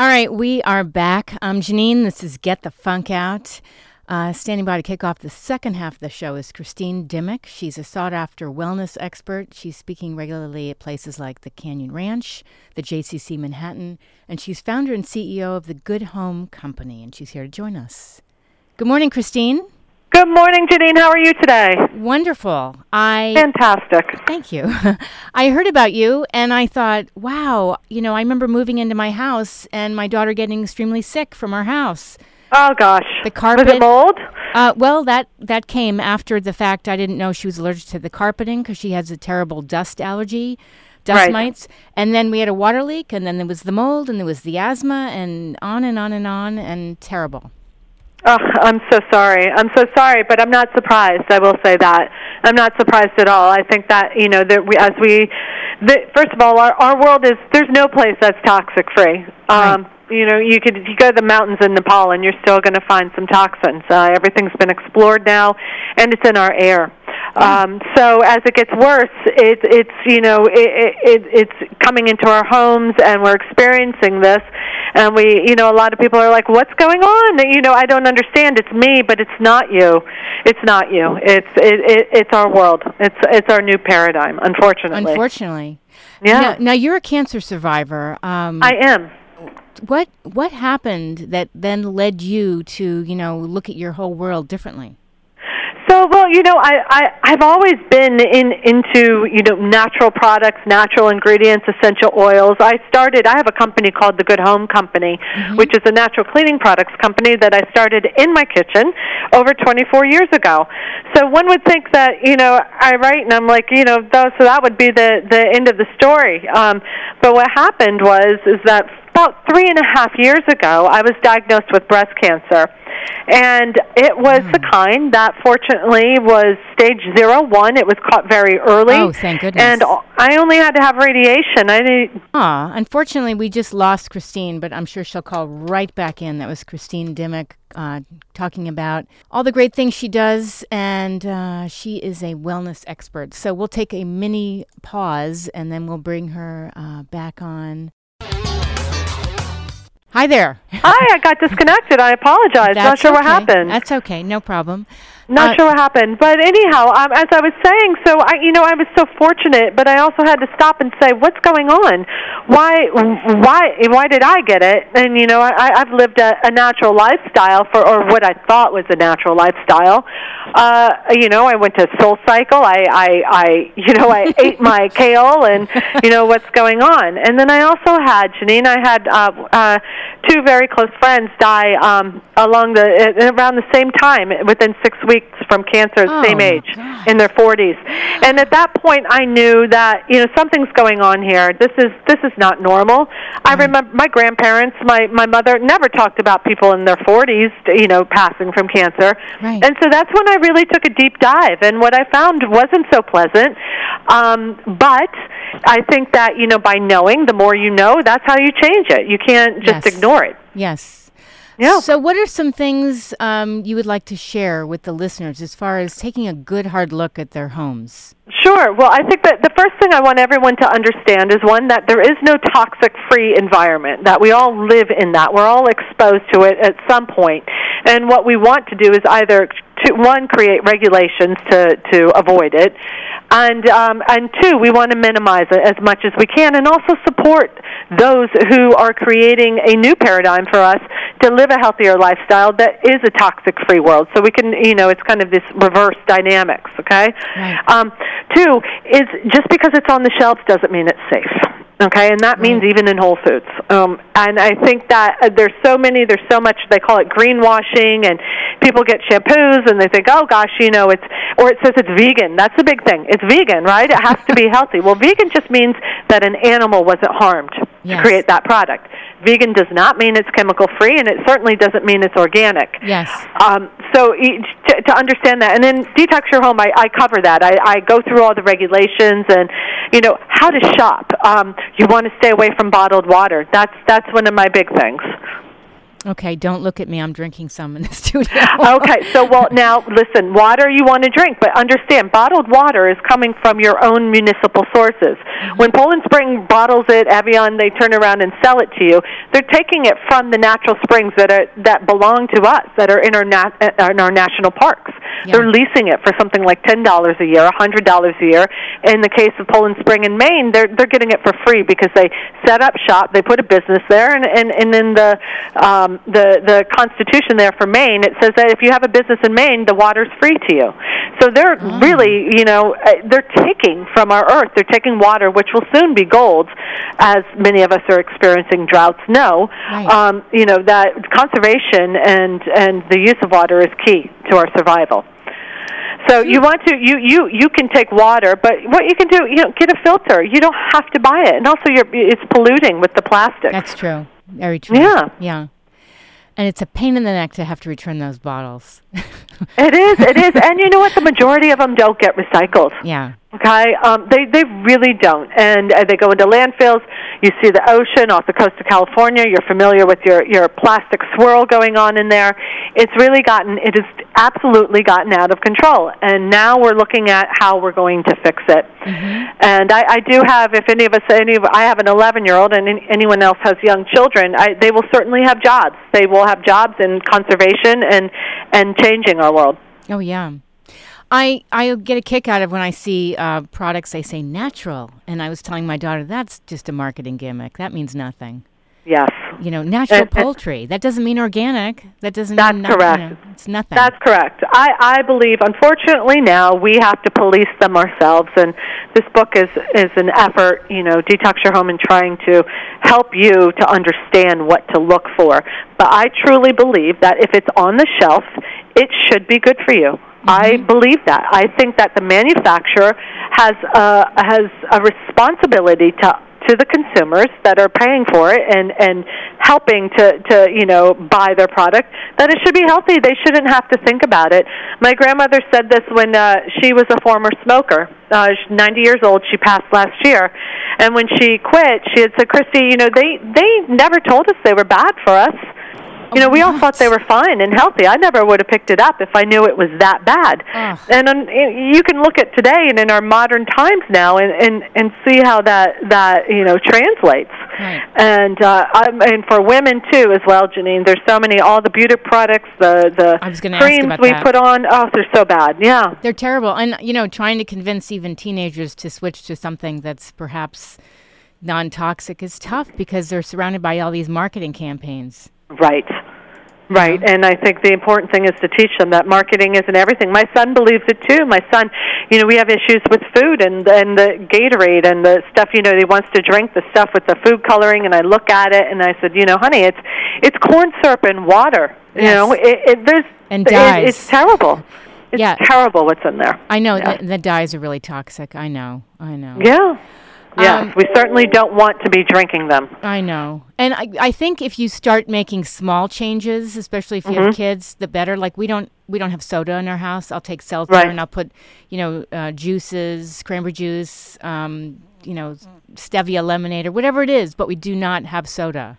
All right, we are back. I'm Janine. This is Get the Funk Out. Uh, standing by to kick off the second half of the show is Christine Dimmick. She's a sought after wellness expert. She's speaking regularly at places like the Canyon Ranch, the JCC Manhattan, and she's founder and CEO of the Good Home Company, and she's here to join us. Good morning, Christine. Good morning, Janine. How are you today? Wonderful. I Fantastic. Thank you. I heard about you and I thought, wow, you know, I remember moving into my house and my daughter getting extremely sick from our house. Oh gosh. The carpet. Was it mold? Uh, well, that that came after the fact. I didn't know she was allergic to the carpeting because she has a terrible dust allergy, dust Right. mites. And then we had a water leak, and then there was the mold, and there was the asthma, and on and on and on, and terrible. Oh, I'm so sorry. I'm so sorry, but I'm not surprised. I will say that I'm not surprised at all. I think that you know that we, as we, the, first of all, our our world is there's no place that's toxic free. Um, You know, you could you go to the mountains in Nepal and you're still going to find some toxins. Uh, everything's been explored now, and it's in our air. Um, so as it gets worse, it, it's you know it, it, it, it's coming into our homes, and we're experiencing this. And we, you know, a lot of people are like, "What's going on?" You know, I don't understand. It's me, but it's not you. It's not you. It's it, it, it's our world. It's it's our new paradigm. Unfortunately. Unfortunately. Yeah. Now, now you're a cancer survivor. Um, I am. what what happened that then led you to you know look at your whole world differently? Well, you know, I, I I've always been in into you know natural products, natural ingredients, essential oils. I started. I have a company called the Good Home Company, which is a natural cleaning products company that I started in my kitchen over 24 years ago. So one would think that you know I write and I'm like you know so that would be the the end of the story. Um, but what happened was is that about three and a half years ago, I was diagnosed with breast cancer. And it was the kind that fortunately was stage zero one. It was caught very early. Oh, thank goodness. And I only had to have radiation. I didn't, Ah, unfortunately, we just lost Christine, but I'm sure she'll call right back in. That was Christine Dimmick uh, talking about all the great things she does, and uh, she is a wellness expert. So we'll take a mini pause, and then we'll bring her uh, back on. Hi there. Hi, I got disconnected. I apologize. Not That's sure what happened. That's okay. No problem. Not Uh, sure what happened, but anyhow, um, as I was saying, so I, you know, I was so fortunate, but I also had to stop and say, what's going on? Why, why, why did I get it? And you know, I, I've lived a, a natural lifestyle for, or what I thought was a natural lifestyle. Uh, you know, I went to Soul Cycle. I, I, I, you know, I ate my kale, and you know what's going on. And then I also had Janine. I had uh, uh, two very close friends die um, along the uh, around the same time, within six weeks from cancer, Oh, same age, God. in their 40s. And at that point, I knew that you know something's going on here. This is this is not normal. I Mm-hmm. remember my grandparents, my my mother never talked about people in their 40s, you know, passing from cancer. Right. And so that's when I really took a deep dive, and what I found wasn't so pleasant. Um, but I think that you know, by knowing, the more you know, that's how you change it. You can't just Yes. ignore it. Yes. Yeah. So, what are some things um, you would like to share with the listeners as far as taking a good hard look at their homes? Sure. Well, I think that the first thing I want everyone to understand is one that there is no toxic free environment, that we all live in that. We're all exposed to it at some point. And what we want to do is either to one create regulations to to avoid it and um, and two we want to minimize it as much as we can and also support those who are creating a new paradigm for us to live a healthier lifestyle that is a toxic free world. So we can you know it's kind of this reverse dynamics okay? Right. um, two is just because it's on the shelves doesn't mean it's safe okay and that means even in whole foods. Um, and i think that uh, there's so many there's so much they call it greenwashing and people get shampoos and they think oh gosh you know it's or it says it's vegan. That's a big thing. It's vegan right? It has to be healthy. Well vegan just means that an animal wasn't harmed Yes. to create that product. Vegan does not mean it's chemical free and it certainly doesn't mean it's organic. Yes. um, so to, to understand that, and then detox your home, I, I cover that. I, I go through all the regulations and you know how to shop. Um, you want to stay away from bottled water. That's that's one of my big things. Okay, don't look at me. I'm drinking some in the studio. okay, so well now listen, water you want to drink, but understand bottled water is coming from your own municipal sources. Mm-hmm. When Poland Spring bottles it, Evian, they turn around and sell it to you. They're taking it from the natural springs that are that belong to us, that are in our nat, uh, in our national parks. Yeah. They're leasing it for something like ten dollars a year, a hundred dollars a year. In the case of Poland Spring in Maine, they're they're getting it for free because they set up shop, they put a business there, and and and in the um, um, the the Constitution there for Maine, it says that if you have a business in Maine, the water's free to you. So they're oh. really, you know, uh, they're taking from our earth. They're taking water, which will soon be gold, as many of us are experiencing droughts. Know, right. um, you know that conservation and and the use of water is key to our survival. So you want to you you you can take water, but what you can do, you know, get a filter. You don't have to buy it, and also you're it's polluting with the plastic. That's true. Very true. Yeah. Yeah and it's a pain in the neck to have to return those bottles. it is, it is, and you know what? The majority of them don't get recycled. Yeah. Okay, um, they they really don't, and uh, they go into landfills. You see the ocean off the coast of California. You're familiar with your your plastic swirl going on in there. It's really gotten it has absolutely gotten out of control, and now we're looking at how we're going to fix it. Mm-hmm. And I, I do have, if any of us, any of, I have an 11 year old, and anyone else has young children, I, they will certainly have jobs. They will have jobs in conservation and and changing our world. Oh yeah. I I get a kick out of when I see uh, products they say natural, and I was telling my daughter that's just a marketing gimmick. That means nothing. Yes. You know, natural and, poultry. That doesn't mean organic. That doesn't that's mean correct. You know, it's nothing. That's correct. I, I believe, unfortunately, now we have to police them ourselves, and this book is is an effort. You know, detox your home and trying to help you to understand what to look for. But I truly believe that if it's on the shelf, it should be good for you. Mm-hmm. I believe that. I think that the manufacturer has a, has a responsibility to to the consumers that are paying for it and and helping to to you know buy their product that it should be healthy. They shouldn't have to think about it. My grandmother said this when uh she was a former smoker. Uh she's 90 years old she passed last year. And when she quit she had said christy you know they they never told us they were bad for us you know, we all thought they were fine and healthy. I never would have picked it up if I knew it was that bad. Ugh. And um, you can look at today and in our modern times now, and and and see how that that you know translates. Right. And uh, I and for women too as well, Janine. There's so many all the beauty products, the the creams we that. put on. Oh, they're so bad. Yeah, they're terrible. And you know, trying to convince even teenagers to switch to something that's perhaps non-toxic is tough because they're surrounded by all these marketing campaigns. Right. Right, and I think the important thing is to teach them that marketing isn't everything. My son believes it too. My son, you know, we have issues with food and and the Gatorade and the stuff. You know, he wants to drink the stuff with the food coloring, and I look at it and I said, you know, honey, it's it's corn syrup and water. Yes. You know, it, it there's and dyes. It, it's terrible. It's yeah. terrible what's in there. I know yeah. the, the dyes are really toxic. I know. I know. Yeah. Yes, um, we certainly don't want to be drinking them. I know. And I, I think if you start making small changes, especially if you mm-hmm. have kids, the better. Like we don't we don't have soda in our house. I'll take seltzer right. and I'll put, you know, uh, juices, cranberry juice, um, you know, stevia lemonade or whatever it is, but we do not have soda.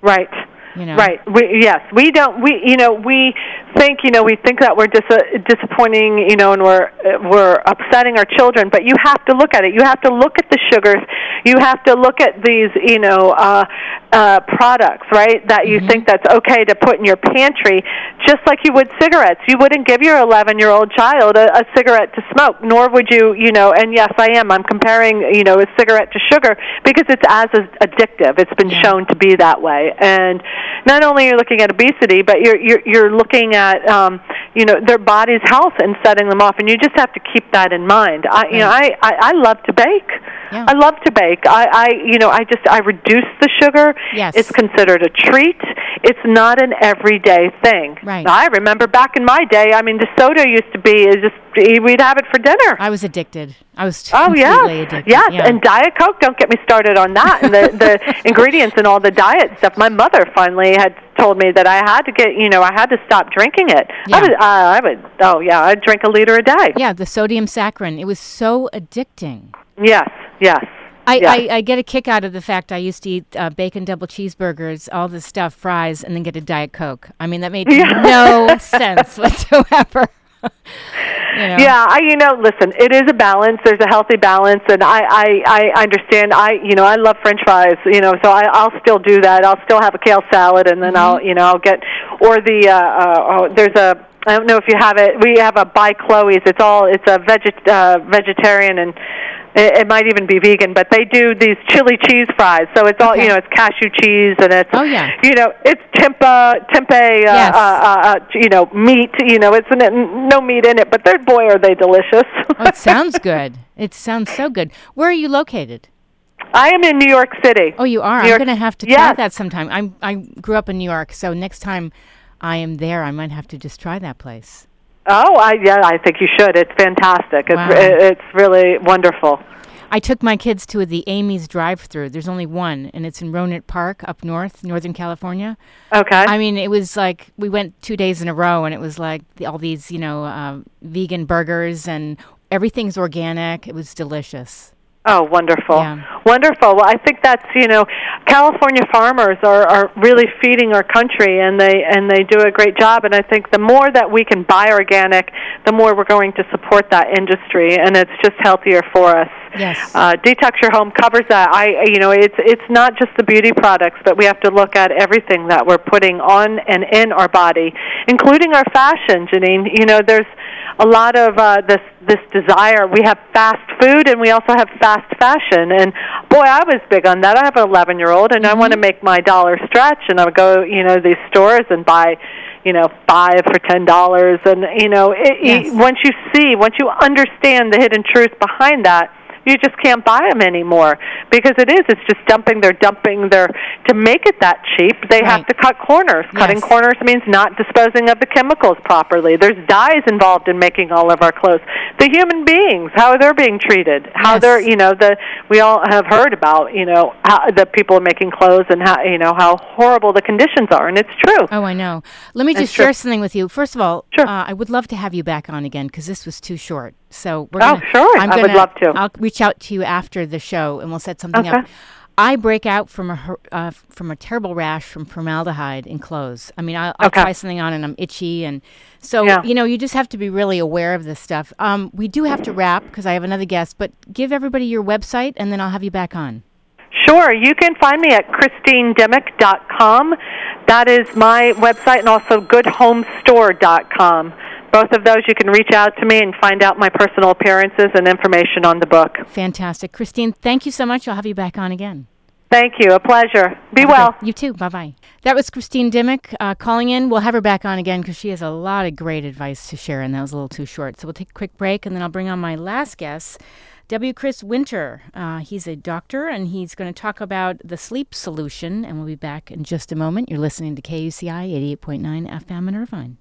Right. You know? Right. We, yes, we don't. We you know we think you know we think that we're dis- disappointing you know and we're we're upsetting our children, but you have to look at it. You have to look at the sugars. You have to look at these you know uh, uh, products right that you mm-hmm. think that's okay to put in your pantry, just like you would cigarettes. You wouldn't give your 11 year old child a, a cigarette to smoke, nor would you you know. And yes, I am. I'm comparing you know a cigarette to sugar because it's as addictive. It's been yeah. shown to be that way and not only are you looking at obesity, but you're you're, you're looking at um, you know their body's health and setting them off, and you just have to keep that in mind. I you know I I, I love to bake. Yeah. I love to bake. I I you know I just I reduce the sugar. Yes. It's considered a treat. It's not an everyday thing. Right. I remember back in my day. I mean, the soda used to be just we'd have it for dinner. I was addicted. I was oh yeah, addicted. yes, yeah. and Diet Coke. Don't get me started on that. And the the ingredients and all the diet stuff. My mother finally had told me that I had to get, you know, I had to stop drinking it. Yeah. I uh, I would, oh yeah, I'd drink a liter a day. Yeah, the sodium saccharin. It was so addicting. Yes, yes. I, Yeah. I, I get a kick out of the fact I used to eat uh, bacon double cheeseburgers, all this stuff, fries, and then get a Diet Coke. I mean, that made no sense whatsoever. you know? Yeah, I you know, listen, it is a balance. There's a healthy balance, and I I I understand. I you know I love French fries. You know, so I I'll still do that. I'll still have a kale salad, and then I'll you know I'll get or the uh, uh oh, there's a I don't know if you have it. We have a by Chloe's. It's all it's a veget uh, vegetarian and. It, it might even be vegan, but they do these chili cheese fries. So it's all Okay. you know. It's cashew cheese, and it's Oh, yeah. you know, it's tempeh, tempeh, uh, Yes. uh, uh, uh, you know, meat. You know, it's n- no meat in it, but they're boy are they delicious. Oh, it sounds good. It sounds so good. Where are you located? I am in New York City. Oh, you are. New I'm going to have to try Yes. that sometime. I'm I grew up in New York, so next time I am there, I might have to just try that place. Oh, I yeah, I think you should. It's fantastic. It's Wow. it, it's really wonderful. I took my kids to the Amy's drive-through. There's only one, and it's in Rohnert Park up north, Northern California. Okay. I mean, it was like we went two days in a row, and it was like the, all these, you know, um, vegan burgers, and everything's organic. It was delicious. Oh, wonderful. Yeah. Wonderful. Well, I think that's, you know, California farmers are are really feeding our country and they and they do a great job and I think the more that we can buy organic, the more we're going to support that industry and it's just healthier for us. Yes. Uh, Detox Your Home covers that. I, you know, it's it's not just the beauty products, but we have to look at everything that we're putting on and in our body, including our fashion. Janine, you know, there's a lot of uh, this this desire. We have fast food, and we also have fast fashion. And boy, I was big on that. I have an 11 year old, and I want to make my dollar stretch, and I would go, you know, these stores and buy. You know, five for ten dollars, and you know, it, Yes. it, once you see, once you understand the hidden truth behind that, you just can't buy them anymore because it is it's just dumping they're dumping their to make it that cheap they have to cut corners cutting corners means not disposing of the chemicals properly there's dyes involved in making all of our clothes the human beings how they're being treated how Yes. they're you know the we all have heard about you know how the people are making clothes and how you know how horrible the conditions are and it's true Oh, I know. Let me just true. share something with you. First of all, Sure. uh, I would love to have you back on again because this was too short. So we're Oh, gonna, sure. I'm I would love to. I'll reach out to you after the show, and we'll set something up. I break out from a uh, from a terrible rash from formaldehyde in clothes. I mean, I'll, I'll Okay. try something on and I'm itchy, and so Yeah. you know, you just have to be really aware of this stuff. Um, we do have to wrap because I have another guest, but give everybody your website, and then I'll have you back on. Sure. You can find me at christinedimmick.com. That is my website, and also goodhomestore.com. Both of those, you can reach out to me and find out my personal appearances and information on the book. Fantastic, Christine. Thank you so much. I'll have you back on again. Thank you. A pleasure. Be a well. You too. Bye bye. That was Christine Dimmick uh, calling in. We'll have her back on again because she has a lot of great advice to share, and that was a little too short. So we'll take a quick break, and then I'll bring on my last guest, W. Chris Winter. Uh, he's a doctor, and he's going to talk about the sleep solution, and we'll be back in just a moment. You're listening to KUCI 88.9 FM in Irvine.